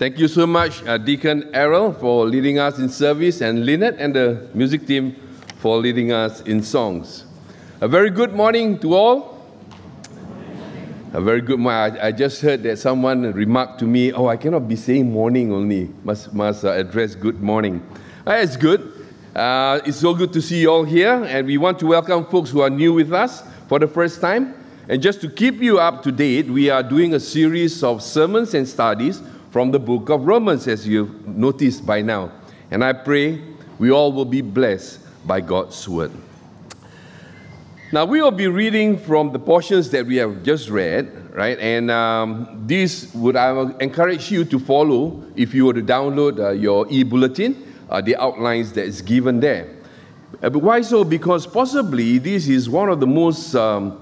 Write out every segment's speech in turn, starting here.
Thank you so much, uh, Deacon Errol, for leading us in service, and Lynette and the music team for leading us in songs. A very good morning to all. A very good morning. I, just heard that someone remarked to me, Oh, I cannot be saying morning only, must, must uh, address good morning. Uh, it's good. Uh, it's so good to see you all here, and we want to welcome folks who are new with us for the first time. And just to keep you up to date, we are doing a series of sermons and studies from the book of Romans, as you've noticed by now. And I pray we all will be blessed by God's word. Now, we will be reading from the portions that we have just read, right? And um, this would I encourage you to follow if you were to download uh, your e bulletin, uh, the outlines that is given there. Uh, why so? Because possibly this is one of the most um,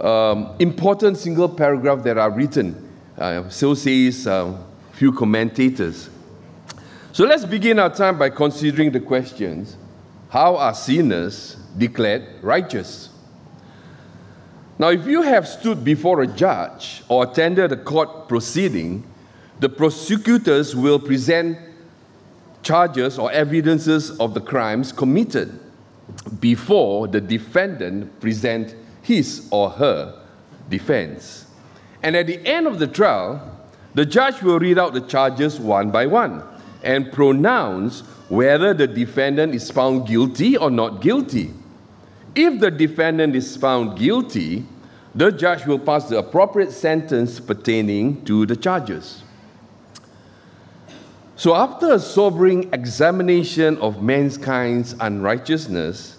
um, important single paragraph that are written. Uh, so says um, few commentators. So let's begin our time by considering the questions How are sinners declared righteous? Now, if you have stood before a judge or attended a court proceeding, the prosecutors will present charges or evidences of the crimes committed before the defendant present his or her defense. And at the end of the trial, the judge will read out the charges one by one and pronounce whether the defendant is found guilty or not guilty. If the defendant is found guilty, the judge will pass the appropriate sentence pertaining to the charges. So, after a sobering examination of mankind's unrighteousness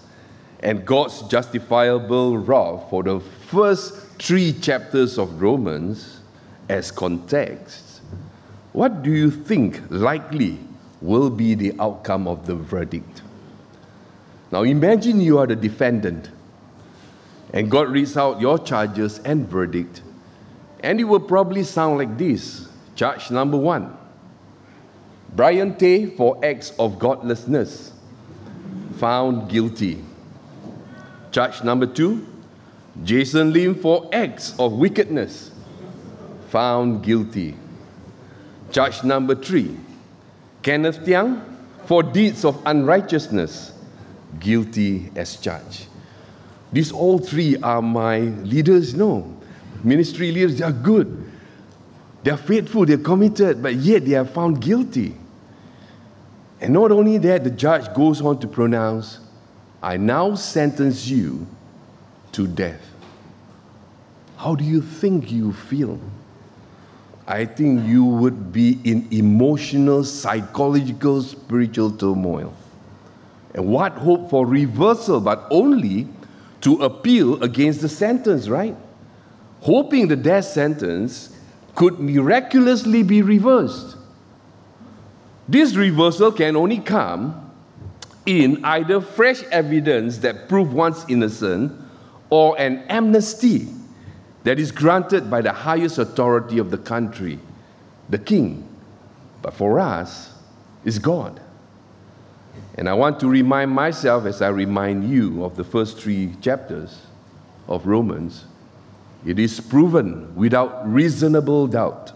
and God's justifiable wrath for the first three chapters of Romans, as context, what do you think likely will be the outcome of the verdict? Now imagine you are the defendant and God reads out your charges and verdict, and it will probably sound like this Charge number one Brian Tay for acts of godlessness, found guilty. Charge number two Jason Lim for acts of wickedness, found guilty. Charge number three, Kenneth Tiang, for deeds of unrighteousness, guilty as charged. These all three are my leaders, no. Ministry leaders, they are good. They are faithful, they are committed, but yet they are found guilty. And not only that, the judge goes on to pronounce, I now sentence you to death. How do you think you feel? I think you would be in emotional, psychological, spiritual turmoil. And what hope for reversal, but only to appeal against the sentence, right? Hoping the death sentence could miraculously be reversed. This reversal can only come in either fresh evidence that proves one's innocent or an amnesty that is granted by the highest authority of the country, the king. But for us, is God. And I want to remind myself as I remind you of the first three chapters of Romans. It is proven without reasonable doubt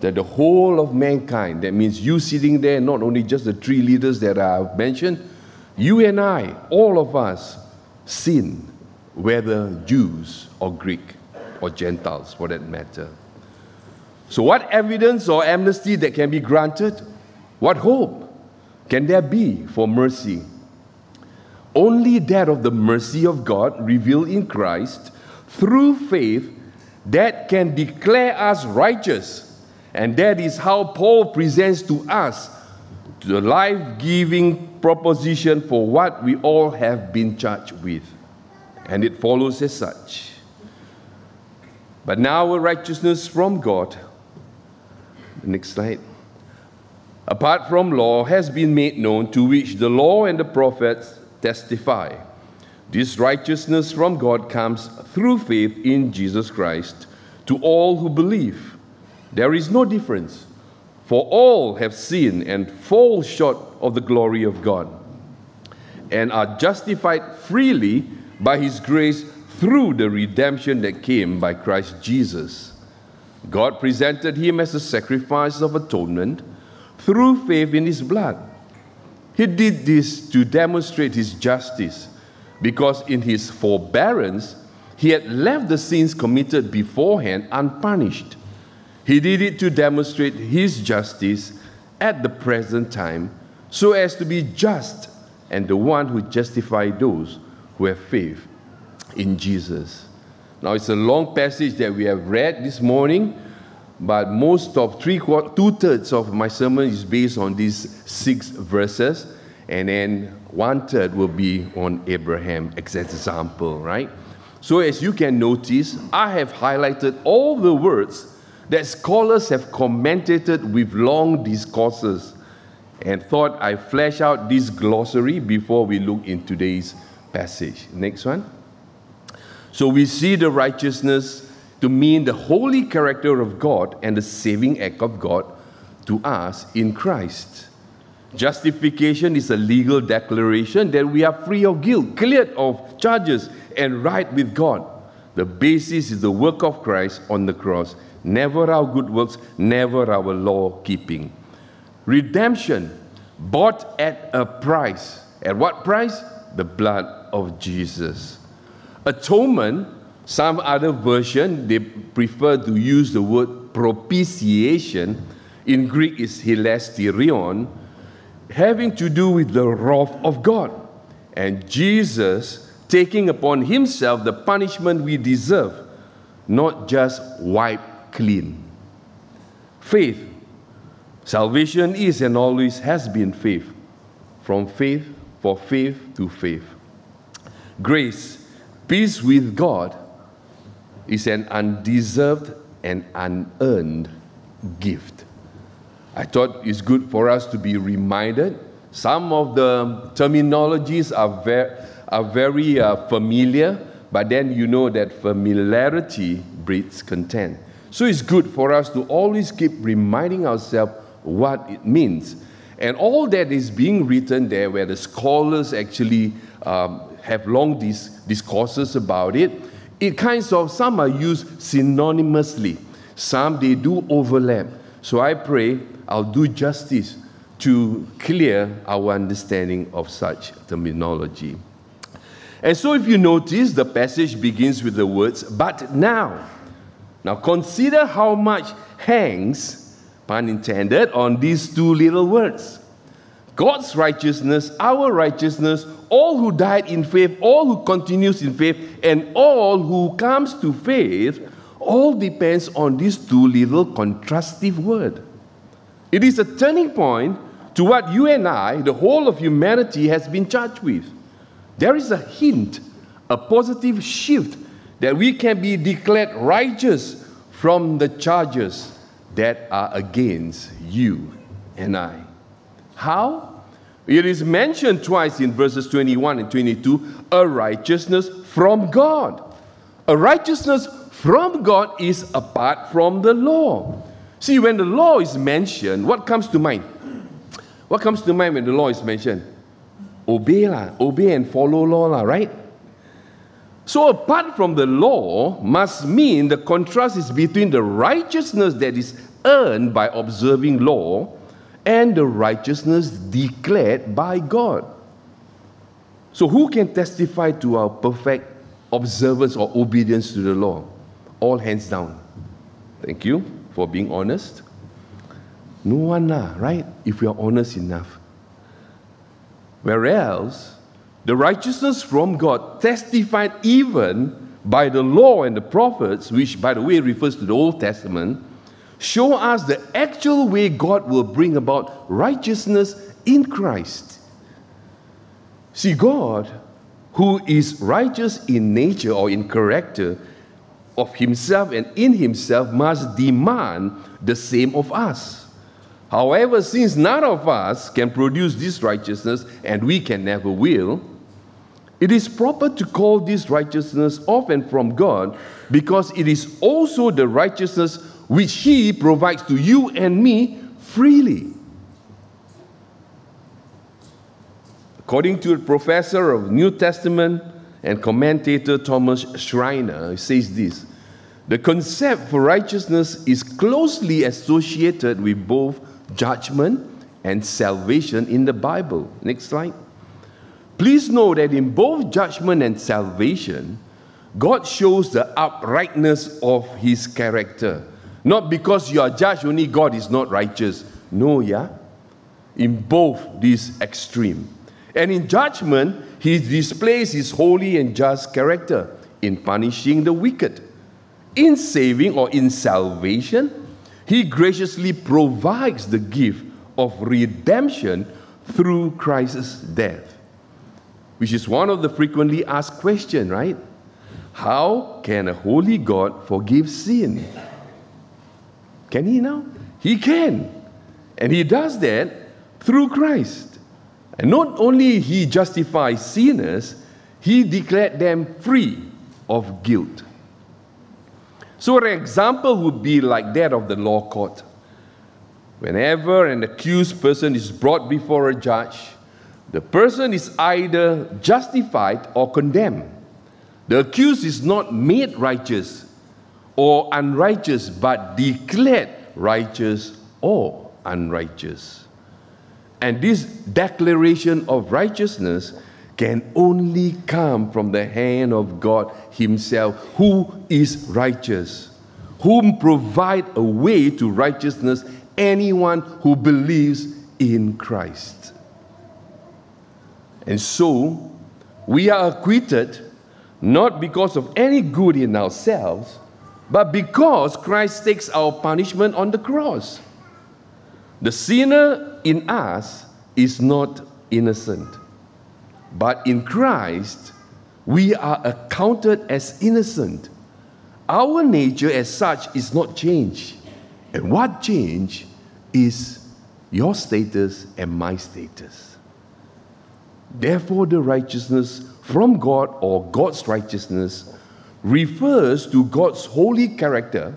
that the whole of mankind, that means you sitting there, not only just the three leaders that I have mentioned, you and I, all of us, sin whether Jews or Greek or Gentiles for that matter. So, what evidence or amnesty that can be granted? What hope can there be for mercy? Only that of the mercy of God revealed in Christ through faith that can declare us righteous. And that is how Paul presents to us the life giving proposition for what we all have been charged with and it follows as such. But now a righteousness from God, next slide, apart from law, has been made known to which the law and the prophets testify. This righteousness from God comes through faith in Jesus Christ to all who believe. There is no difference, for all have sinned and fall short of the glory of God, and are justified freely by his grace through the redemption that came by Christ Jesus. God presented him as a sacrifice of atonement through faith in his blood. He did this to demonstrate his justice, because in his forbearance, he had left the sins committed beforehand unpunished. He did it to demonstrate his justice at the present time, so as to be just and the one who justifies those who have faith in Jesus. Now, it's a long passage that we have read this morning, but most of three two thirds of my sermon is based on these six verses, and then one third will be on Abraham as example, right? So, as you can notice, I have highlighted all the words that scholars have commented with long discourses and thought I flesh out this glossary before we look in today's passage. Next one. So we see the righteousness to mean the holy character of God and the saving act of God to us in Christ. Justification is a legal declaration that we are free of guilt, cleared of charges, and right with God. The basis is the work of Christ on the cross, never our good works, never our law keeping. Redemption, bought at a price. At what price? The blood of Jesus. Atonement, some other version, they prefer to use the word propitiation. In Greek is hilasterion, having to do with the wrath of God. And Jesus taking upon himself the punishment we deserve, not just wipe clean. Faith. Salvation is and always has been faith. From faith, for faith to faith. Grace, peace with God, is an undeserved and unearned gift. I thought it's good for us to be reminded. Some of the terminologies are very are very uh, familiar, but then you know that familiarity breeds content. So it's good for us to always keep reminding ourselves what it means. And all that is being written there, where the scholars actually um, have long dis- discourses about it, it kinds of, some are used synonymously, some they do overlap. So I pray I'll do justice to clear our understanding of such terminology. And so, if you notice, the passage begins with the words, but now. Now, consider how much hangs, pun intended, on these two little words God's righteousness, our righteousness, all who died in faith, all who continues in faith, and all who comes to faith, all depends on these two little contrastive words. It is a turning point to what you and I, the whole of humanity, has been charged with. There is a hint, a positive shift that we can be declared righteous from the charges that are against you and I. How? It is mentioned twice in verses 21 and 22 a righteousness from God. A righteousness from God is apart from the law. See, when the law is mentioned, what comes to mind? What comes to mind when the law is mentioned? obey lah, obey and follow law lah, right? So apart from the law must mean the contrast is between the righteousness that is earned by observing law and the righteousness declared by God. So who can testify to our perfect observance or obedience to the law? All hands down. Thank you for being honest. No one lah, right? If we are honest enough. Whereas the righteousness from God testified even by the law and the prophets, which by the way refers to the Old Testament, show us the actual way God will bring about righteousness in Christ. See, God, who is righteous in nature or in character of himself and in himself, must demand the same of us. However, since none of us can produce this righteousness and we can never will, it is proper to call this righteousness of and from God because it is also the righteousness which He provides to you and me freely. According to a professor of New Testament and commentator Thomas Schreiner, he says this The concept for righteousness is closely associated with both judgment and salvation in the Bible. Next slide. Please know that in both judgment and salvation, God shows the uprightness of his character. Not because you are judged, only God is not righteous. No, yeah? In both these extreme. And in judgment, he displays his holy and just character in punishing the wicked. In saving or in salvation, he graciously provides the gift of redemption through Christ's death, which is one of the frequently asked questions, right? How can a holy God forgive sin? Can he now? He can. And he does that through Christ. And not only he justifies sinners, he declared them free of guilt. So an example would be like that of the law court. Whenever an accused person is brought before a judge, the person is either justified or condemned. The accused is not made righteous or unrighteous, but declared righteous or unrighteous. And this declaration of righteousness can only come from the hand of God Himself, who is righteous, whom provide a way to righteousness anyone who believes in Christ. And so, we are acquitted not because of any good in ourselves, but because Christ takes our punishment on the cross. The sinner in us is not innocent, but in Christ, we are accounted as innocent. Our nature as such is not changed. And what changed is your status and my status. Therefore, the righteousness from God or God's righteousness refers to God's holy character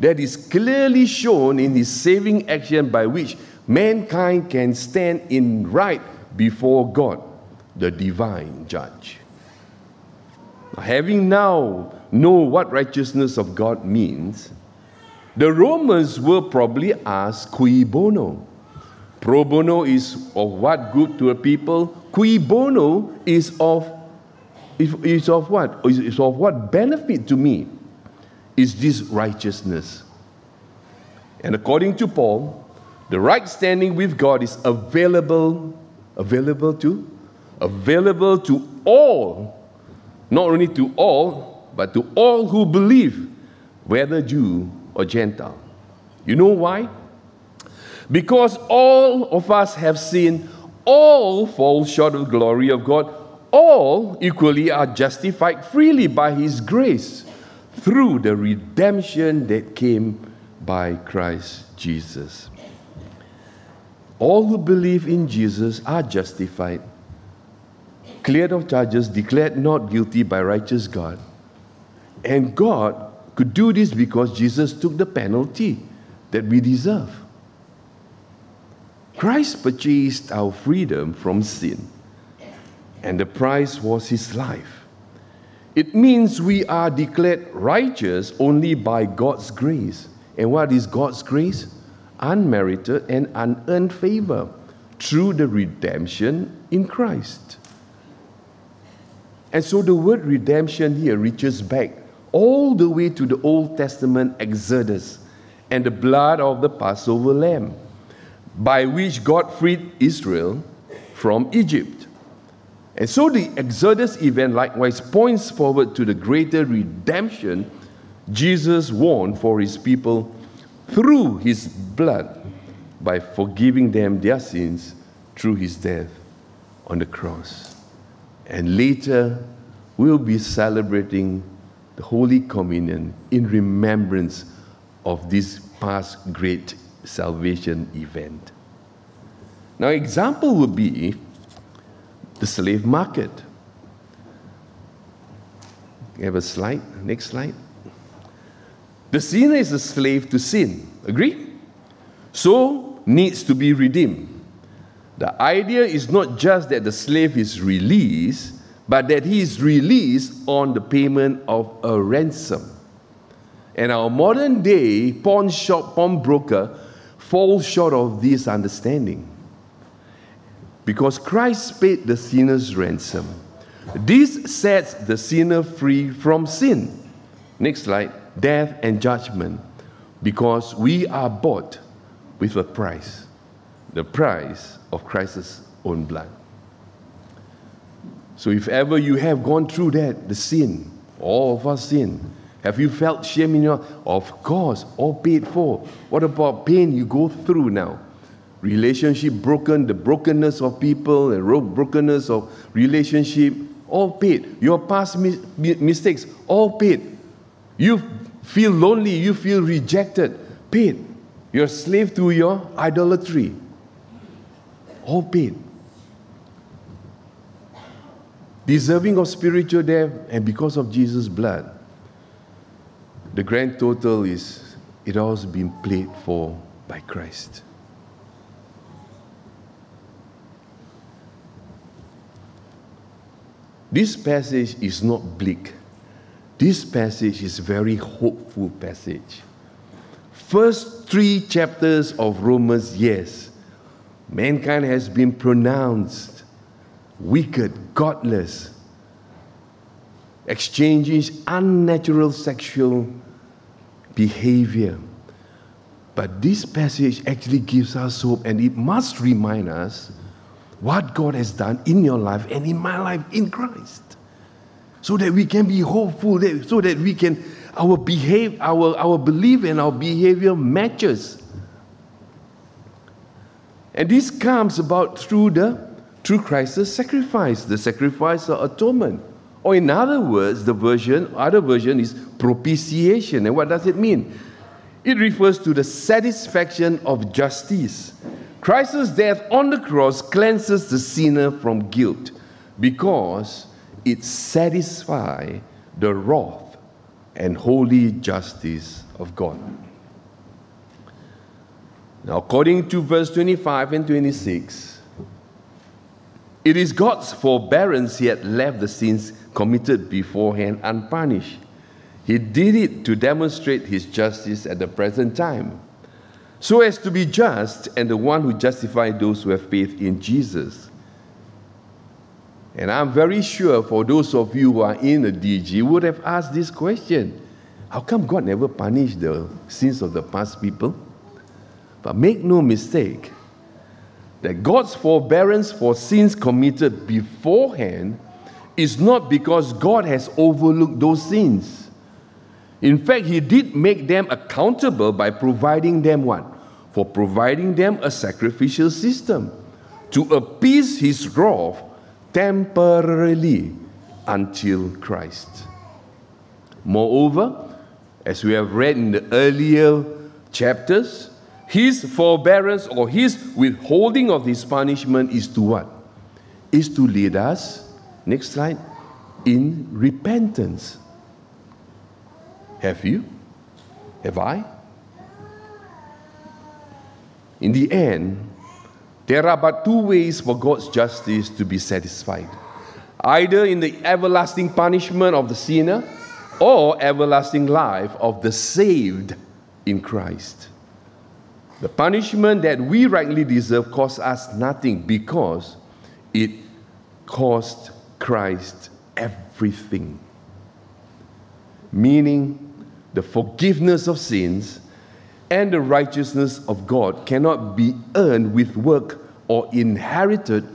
that is clearly shown in his saving action by which mankind can stand in right before God, the divine judge. Having now know what righteousness of God means, the Romans will probably ask cui bono. Pro bono is of what good to a people, cui bono is of is of what? Is of what benefit to me is this righteousness? And according to Paul, the right standing with God is available, available to, available to all, not only to all, but to all who believe, whether Jew or Gentile. You know why? Because all of us have sinned, all fall short of the glory of God, all equally are justified freely by His grace through the redemption that came by Christ Jesus. All who believe in Jesus are justified, cleared of charges, declared not guilty by righteous God. And God could do this because Jesus took the penalty that we deserve. Christ purchased our freedom from sin and the price was his life. It means we are declared righteous only by God's grace. And what is God's grace? Unmerited and unearned favor through the redemption in Christ. And so the word redemption here reaches back all the way to the Old Testament Exodus and the blood of the Passover lamb, by which God freed Israel from Egypt. And so the Exodus event likewise points forward to the greater redemption Jesus won for his people through his blood by forgiving them their sins through his death on the cross. And later, we'll be celebrating the Holy Communion in remembrance of this past great salvation event. Now, example would be the slave market. You have a slide? Next slide. The sinner is a slave to sin. Agree? So needs to be redeemed. The idea is not just that the slave is released, but that he is released on the payment of a ransom. And our modern day pawn shop pawnbroker falls short of this understanding. Because Christ paid the sinner's ransom. This sets the sinner free from sin. Next slide death and judgment. Because we are bought with a price the price of Christ's own blood. So, if ever you have gone through that, the sin, all of us sin, have you felt shame in your Of course, all paid for. What about pain you go through now? Relationship broken, the brokenness of people, and brokenness of relationship, all paid. Your past mistakes, all paid. You feel lonely, you feel rejected, paid. You're slave to your idolatry, all paid. Deserving of spiritual death, and because of Jesus' blood the grand total is it all has been paid for by Christ. This passage is not bleak. This passage is very hopeful passage. First three chapters of Romans, yes, mankind has been pronounced wicked, godless, exchanges unnatural sexual behavior. But this passage actually gives us hope, and it must remind us what God has done in your life and in my life in Christ. So that we can be hopeful, so that we can, our behave, our, our belief and our behavior matches. And this comes about through the through Christ's sacrifice, the sacrifice of atonement. Or in other words, the version, other version is propitiation. And what does it mean? It refers to the satisfaction of justice. Christ's death on the cross cleanses the sinner from guilt because it satisfies the wrath and holy justice of God. Now, according to verse 25 and 26, it is God's forbearance he had left the sins committed beforehand unpunished. He did it to demonstrate his justice at the present time, so as to be just and the one who justifies those who have faith in Jesus. And I'm very sure for those of you who are in the DG would have asked this question How come God never punished the sins of the past people? But make no mistake that God's forbearance for sins committed beforehand is not because God has overlooked those sins. In fact, He did make them accountable by providing them what? For providing them a sacrificial system to appease His wrath temporarily until Christ. Moreover, as we have read in the earlier chapters, his forbearance or his withholding of his punishment is to what? Is to lead us Next slide. In repentance. Have you? Have I? In the end, there are but two ways for God's justice to be satisfied either in the everlasting punishment of the sinner or everlasting life of the saved in Christ. The punishment that we rightly deserve costs us nothing because it cost Christ everything. Meaning, the forgiveness of sins and the righteousness of God cannot be earned with work or inherited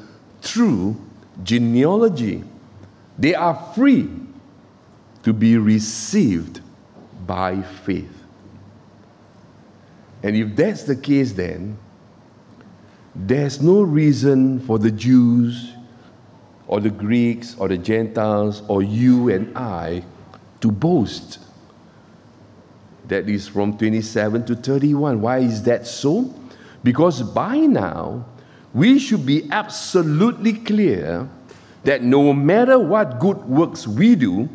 through genealogy. They are free to be received by faith. And if that's the case, then there's no reason for the Jews or the Greeks or the Gentiles or you and I to boast. That is from 27 to 31. Why is that so? Because by now, we should be absolutely clear that no matter what good works we do,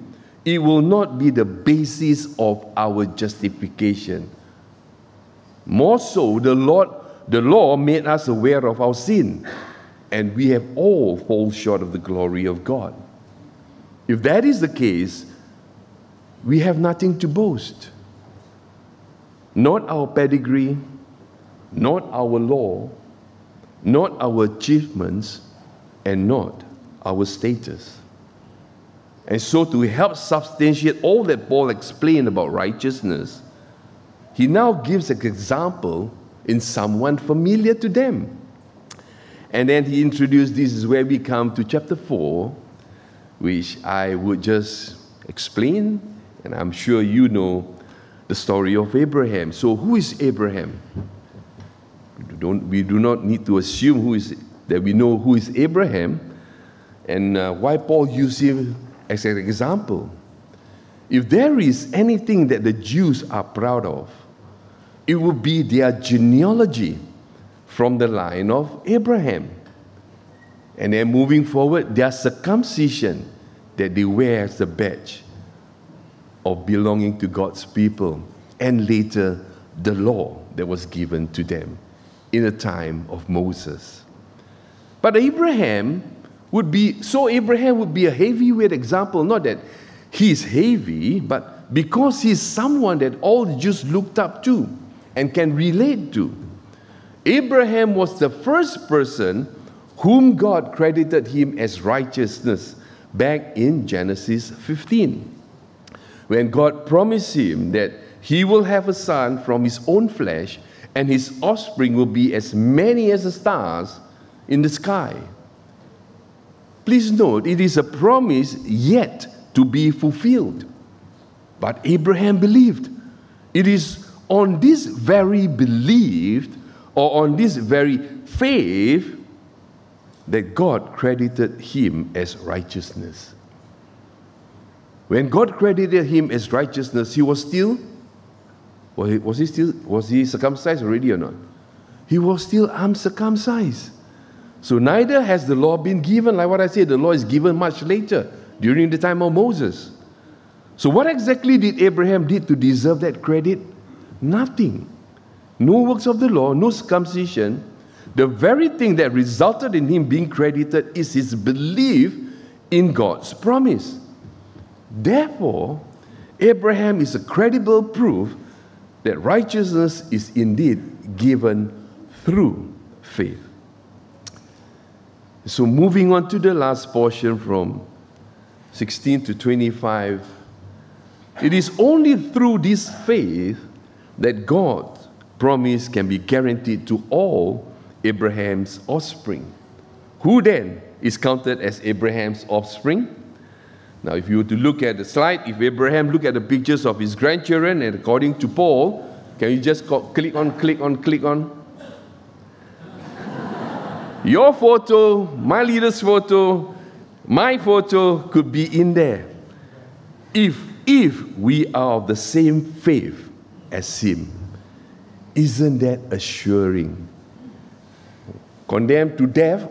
it will not be the basis of our justification. More so, the Lord, the law made us aware of our sin and we have all fall short of the glory of God. If that is the case, we have nothing to boast. Not our pedigree, not our law, not our achievements, and not our status. And so, to help substantiate all that Paul explained about righteousness, he now gives an example in someone familiar to them. And then he introduced this is where we come to chapter 4, which I would just explain, and I'm sure you know the story of Abraham. So, who is Abraham? We, don't, we do not need to assume who is, that we know who is Abraham and uh, why Paul used him as an example. If there is anything that the Jews are proud of, it would be their genealogy from the line of Abraham. And then moving forward, their circumcision that they wear as a badge of belonging to God's people, and later the law that was given to them in the time of Moses. But Abraham would be, so Abraham would be a heavyweight example, not that he's heavy, but because he's someone that all the Jews looked up to and can relate to. Abraham was the first person whom God credited him as righteousness back in Genesis 15. When God promised him that he will have a son from his own flesh and his offspring will be as many as the stars in the sky. Please note, it is a promise yet to be fulfilled. But Abraham believed. It is on this very belief or on this very faith that God credited him as righteousness. When God credited him as righteousness, he was still was he still was he circumcised already or not? He was still uncircumcised. So neither has the law been given, like what I said, the law is given much later, during the time of Moses. So what exactly did Abraham did to deserve that credit? Nothing. No works of the law, no circumcision. The very thing that resulted in him being credited is his belief in God's promise. Therefore, Abraham is a credible proof that righteousness is indeed given through faith. So, moving on to the last portion from 16 to 25, it is only through this faith that God's promise can be guaranteed to all Abraham's offspring. Who then is counted as Abraham's offspring? Now, if you were to look at the slide, if Abraham look at the pictures of his grandchildren, and according to Paul, can you just click on, click on, click on? Your photo, my leader's photo, my photo could be in there. If, if we are of the same faith as him, isn't that assuring? Condemned to death,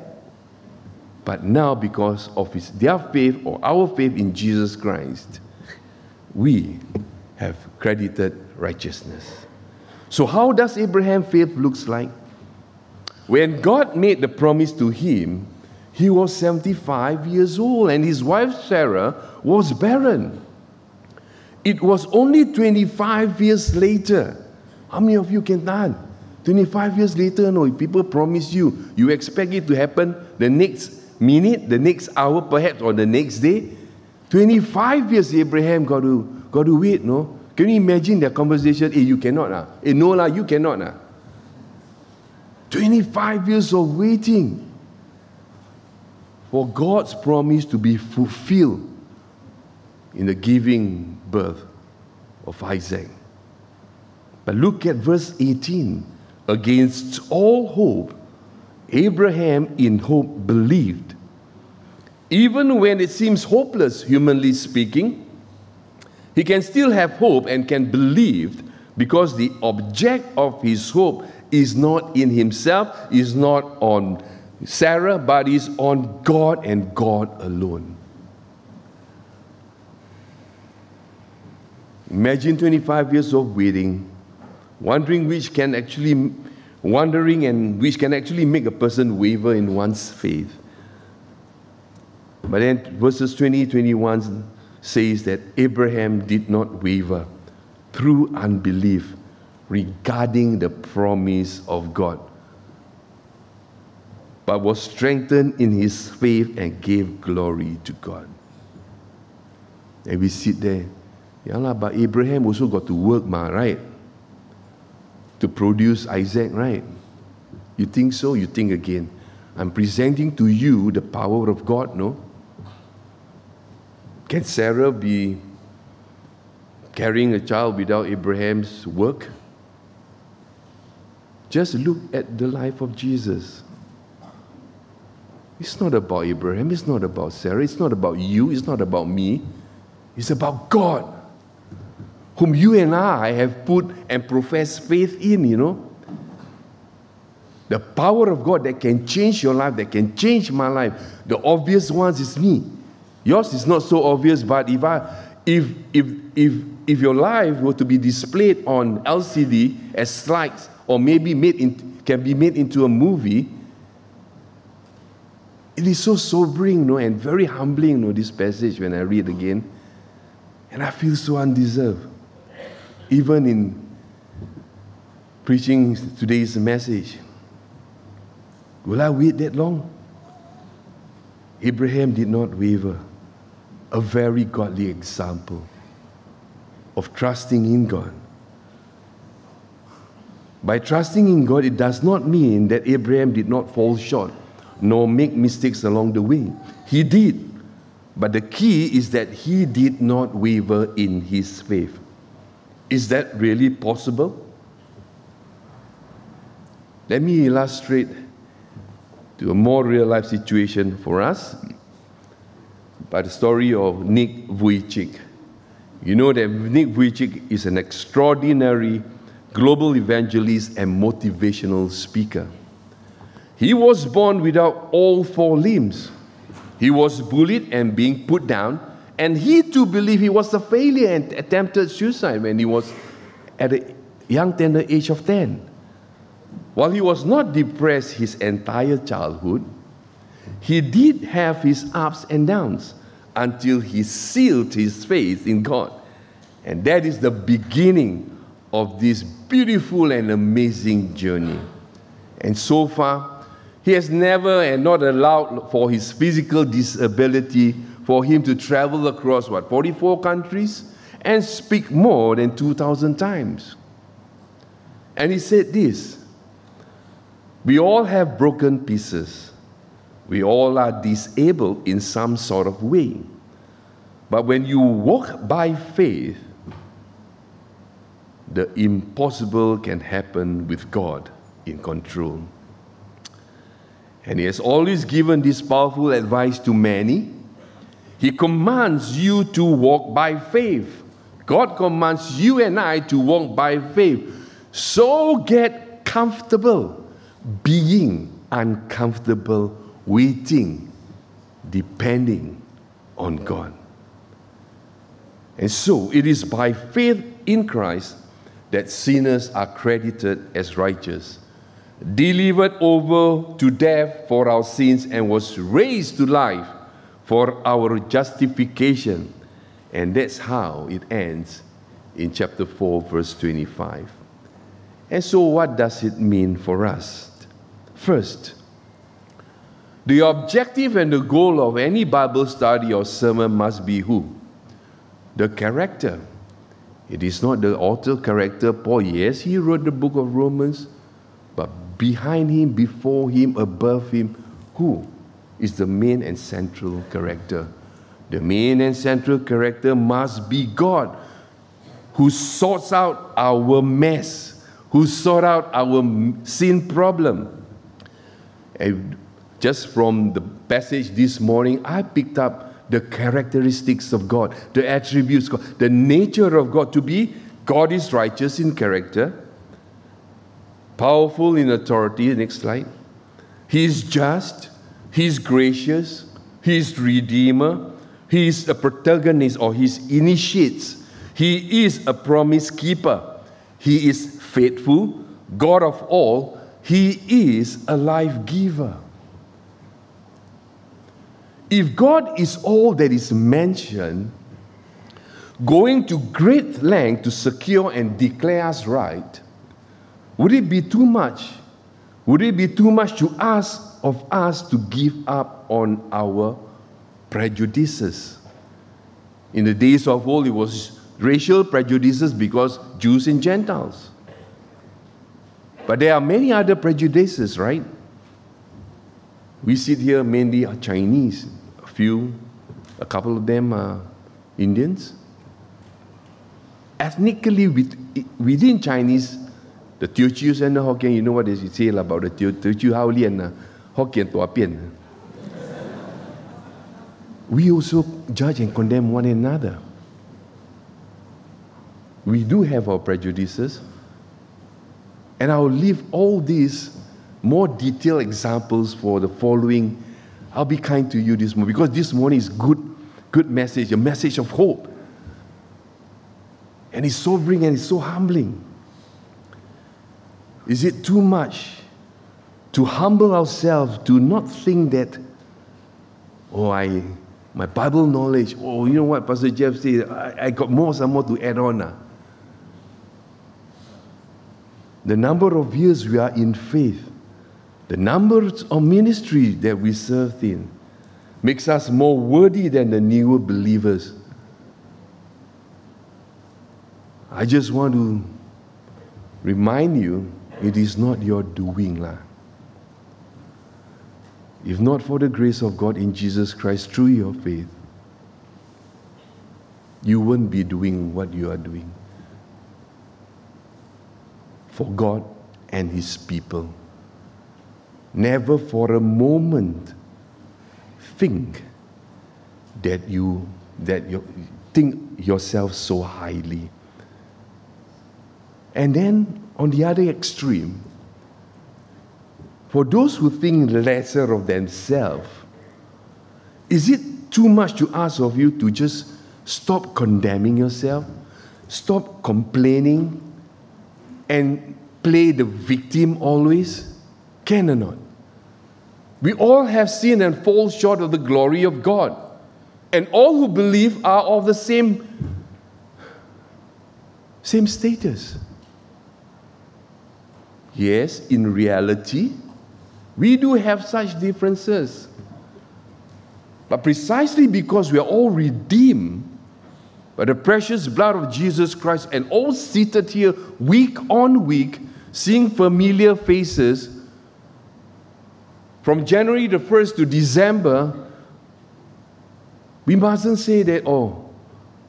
but now because of his, their faith or our faith in Jesus Christ, we have credited righteousness. So how does Abraham's faith looks like? When God made the promise to him, he was 75 years old and his wife Sarah was barren. It was only 25 years later. How many of you can done? 25 years later, no, people promise you, you expect it to happen the next minute, the next hour, perhaps, or the next day. 25 years Abraham got to, got to wait, no? Can you imagine their conversation? Hey, you cannot, ah. Hey, no, lah, you cannot, ah. 25 years of waiting for God's promise to be fulfilled in the giving birth of Isaac. But look at verse 18. Against all hope, Abraham in hope believed. Even when it seems hopeless, humanly speaking, he can still have hope and can believe because the object of his hope is not in himself, is not on Sarah, but is on God and God alone. Imagine 25 years of waiting, wondering which can actually, wondering and which can actually make a person waver in one's faith. But then verses 20, 21 says that Abraham did not waver through unbelief regarding the promise of God, but was strengthened in his faith and gave glory to God. And we sit there. Yeah, lah, but Abraham also got to work, ma, right? To produce Isaac, right? You think so? You think again. I'm presenting to you the power of God, no? Can Sarah be carrying a child without Abraham's work? Just look at the life of Jesus. It's not about Abraham, it's not about Sarah, it's not about you, it's not about me. It's about God, whom you and I have put and professed faith in, you know. The power of God that can change your life, that can change my life. The obvious ones is me. Yours is not so obvious, but if I if if if if your life were to be displayed on LCD as slides or maybe made in, can be made into a movie, it is so sobering, you know, and very humbling, you know, this passage when I read again. And I feel so undeserved. Even in preaching today's message. Will I wait that long? Abraham did not waver. A very godly example of trusting in God. By trusting in God, it does not mean that Abraham did not fall short nor make mistakes along the way. He did. But the key is that he did not waver in his faith. Is that really possible? Let me illustrate to a more real life situation for us by the story of Nick Vujicic. You know that Nick Vujicic is an extraordinary global evangelist and motivational speaker. He was born without all four limbs. He was bullied and being put down, and he too believed he was a failure and attempted suicide when he was at a young tender age of 10. While he was not depressed his entire childhood, he did have his ups and downs until he sealed his faith in God. And that is the beginning of this beautiful and amazing journey. And so far, he has never and not allowed for his physical disability for him to travel across what, 44 countries and speak more than 2,000 times. And he said this We all have broken pieces. We all are disabled in some sort of way. But when you walk by faith, the impossible can happen with God in control. And he has always given this powerful advice to many. He commands you to walk by faith. God commands you and I to walk by faith. So get comfortable being uncomfortable, waiting, depending on God. And so it is by faith in Christ that sinners are credited as righteous delivered over to death for our sins, and was raised to life for our justification. And that's how it ends in chapter 4, verse 25. And so, what does it mean for us? First, the objective and the goal of any Bible study or sermon must be who? The character. It is not the author character, Paul. Yes, he wrote the book of Romans, but behind him, before him, above him, who is the main and central character? The main and central character must be God, who sorts out our mess, who sort out our sin problem. And just from the passage this morning, I picked up the characteristics of God, the attributes, the nature of God to be God is righteous in character powerful in authority. Next slide. He is just, He is gracious, he's redeemer, He is a protagonist or he initiates. He is a promise keeper. He is faithful, God of all. He is a life giver. If God is all that is mentioned, going to great length to secure and declare us right, Would it be too much? Would it be too much to ask of us to give up on our prejudices? In the days of old, it was racial prejudices because Jews and Gentiles. But there are many other prejudices, right? We sit here mainly are Chinese, few, a couple of them are Indians. Ethnically, within Chinese, the Teochews and the Hokkien, you know what they say about the Teochew Haolian, Hokkien Tuapian. We also judge and condemn one another. We do have our prejudices. And I'll leave all these more detailed examples for the following. I'll be kind to you this morning because this morning is good, good message, a message of hope. And it's sobering and it's so humbling. Is it too much to humble ourselves to not think that, oh, I, my Bible knowledge, oh, you know what Pastor Jeff said, I, I got more, some more to add on. Now. The number of years we are in faith, the numbers of ministry that we serve in, makes us more worthy than the newer believers. I just want to remind you it is not your doing. Lah. If not for the grace of God in Jesus Christ through your faith, you wouldn't be doing what you are doing for God and His people. Never for a moment think that you that you think yourself so highly. And then on the other extreme, for those who think lesser of themselves, is it too much to ask of you to just stop condemning yourself, stop complaining, and play the victim always? Can or not? We all have sinned and fall short of the glory of God. And all who believe are of the same, same status. Yes, in reality, we do have such differences. But precisely because we are all redeemed by the precious blood of Jesus Christ and all seated here week on week, seeing familiar faces, from January the 1st to December, we mustn't say that, oh,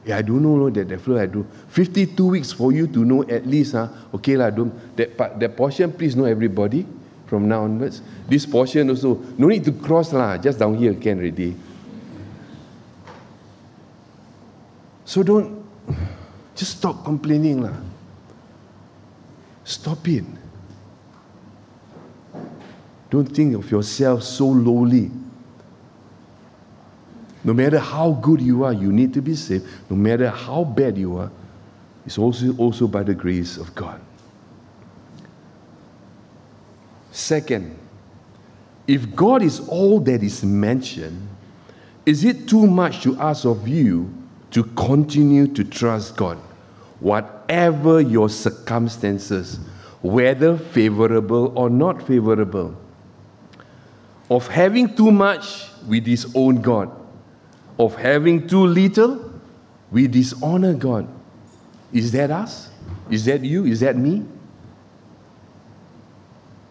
yeah, I don't know that the flow I do. 52 weeks for you to know at least, huh? okay, lah, don't, that, part, that portion, please know everybody from now onwards. This portion also, no need to cross, lah, just down here can already. So don't, just stop complaining, lah. Stop it. Don't think of yourself so lowly. No matter how good you are, you need to be saved. No matter how bad you are, it's also, also by the grace of God. Second, if God is all that is mentioned, is it too much to ask of you to continue to trust God, whatever your circumstances, whether favorable or not favorable? Of having too much, we disown God. Of having too little, we dishonor God. Is that us? Is that you? Is that me?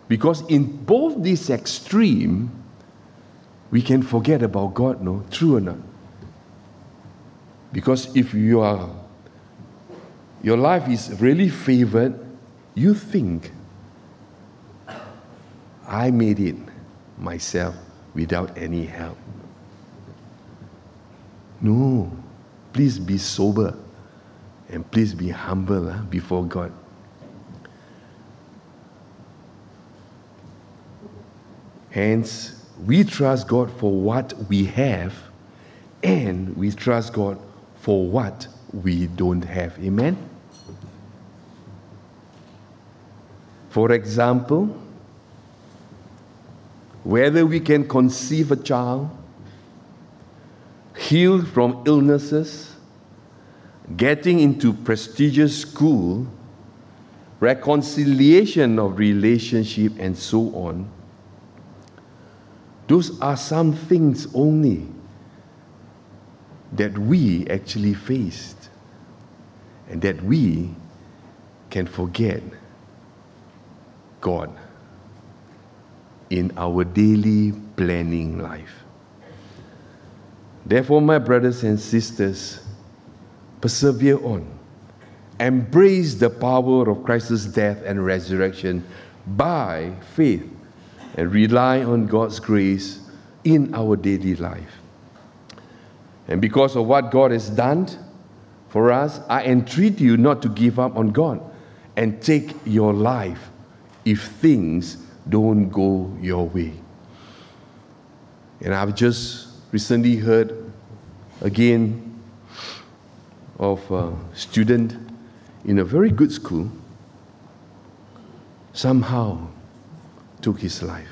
Because in both these extreme, we can forget about God, no? True or not? Because if you are your life is really favored, you think I made it myself without any help. No, please be sober and please be humble uh, before God. Hence, we trust God for what we have and we trust God for what we don't have. Amen? For example, whether we can conceive a child, heal from illnesses, getting into prestigious school, reconciliation of relationship, and so on. Those are some things only that we actually faced and that we can forget God in our daily planning life. Therefore, my brothers and sisters, persevere on. Embrace the power of Christ's death and resurrection by faith and rely on God's grace in our daily life. And because of what God has done for us, I entreat you not to give up on God and take your life if things don't go your way. And I've just recently heard again of a student in a very good school somehow took his life.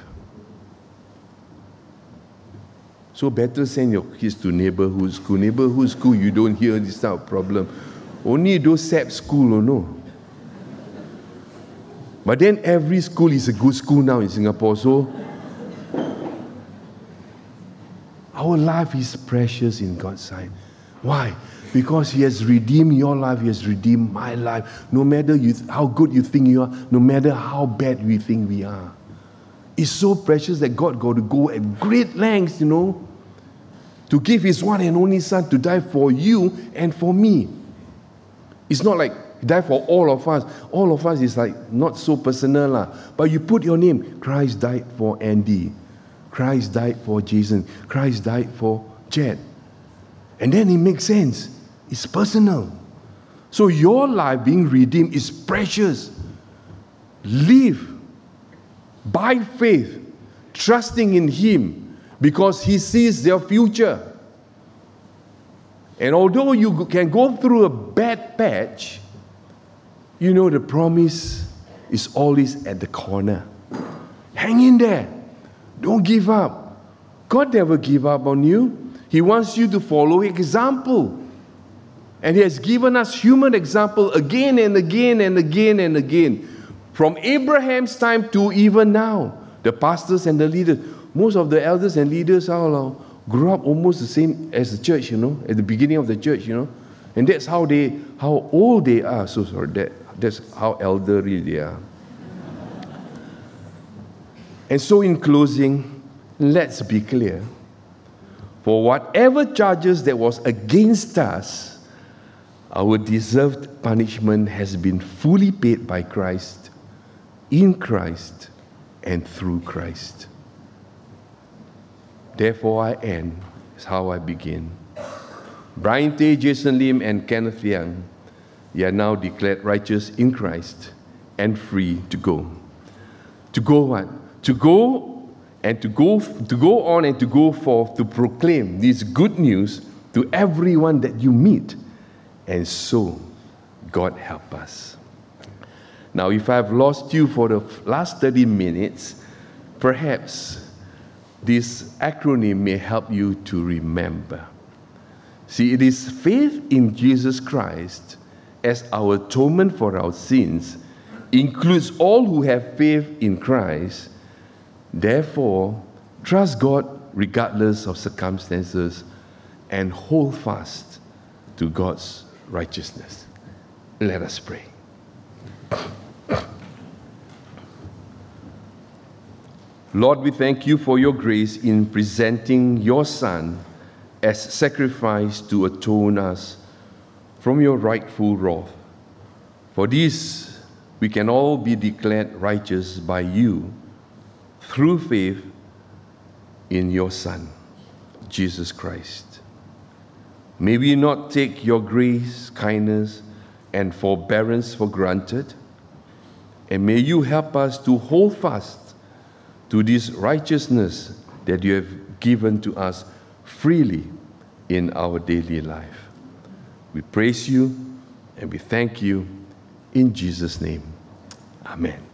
So better send your kids to neighborhood school. Neighborhood school, you don't hear this type of problem. Only those SAP school, or no. But then every school is a good school now in Singapore. So our life is precious in God's sight. Why? Because He has redeemed your life, He has redeemed my life. No matter you, how good you think you are, no matter how bad we think we are. It's so precious that God got to go at great lengths, you know, to give His one and only Son to die for you and for me. It's not like He died for all of us. All of us is like not so personal, lah. but you put your name. Christ died for Andy. Christ died for Jason. Christ died for Jed. And then it makes sense. It's personal. So your life being redeemed is precious. Live by faith, trusting in Him because He sees their future. And although you can go through a bad patch, you know the promise is always at the corner. Hang in there. Don't give up. God never give up on you. He wants you to follow example. And He has given us human example again and again and again and again. From Abraham's time to even now, the pastors and the leaders, most of the elders and leaders are grew up almost the same as the church, you know, at the beginning of the church, you know. And that's how they, how old they are. So sorry, that, that's how elderly they are. And so, in closing, let's be clear. For whatever charges that was against us, our deserved punishment has been fully paid by Christ, in Christ, and through Christ. Therefore, I end is how I begin. Brian Tay, Jason Lim, and Kenneth Young, they are now declared righteous in Christ and free to go. To go what? To go and to go to go on and to go forth to proclaim this good news to everyone that you meet. And so, God help us. Now, if I've lost you for the last 30 minutes, perhaps this acronym may help you to remember. See, it is faith in Jesus Christ as our atonement for our sins, includes all who have faith in Christ Therefore, trust God regardless of circumstances and hold fast to God's righteousness. Let us pray. Lord, we thank you for your grace in presenting your Son as sacrifice to atone us from your rightful wrath. For this, we can all be declared righteous by you through faith in your Son, Jesus Christ. May we not take your grace, kindness, and forbearance for granted, and may you help us to hold fast to this righteousness that you have given to us freely in our daily life. We praise you and we thank you in Jesus' name. Amen.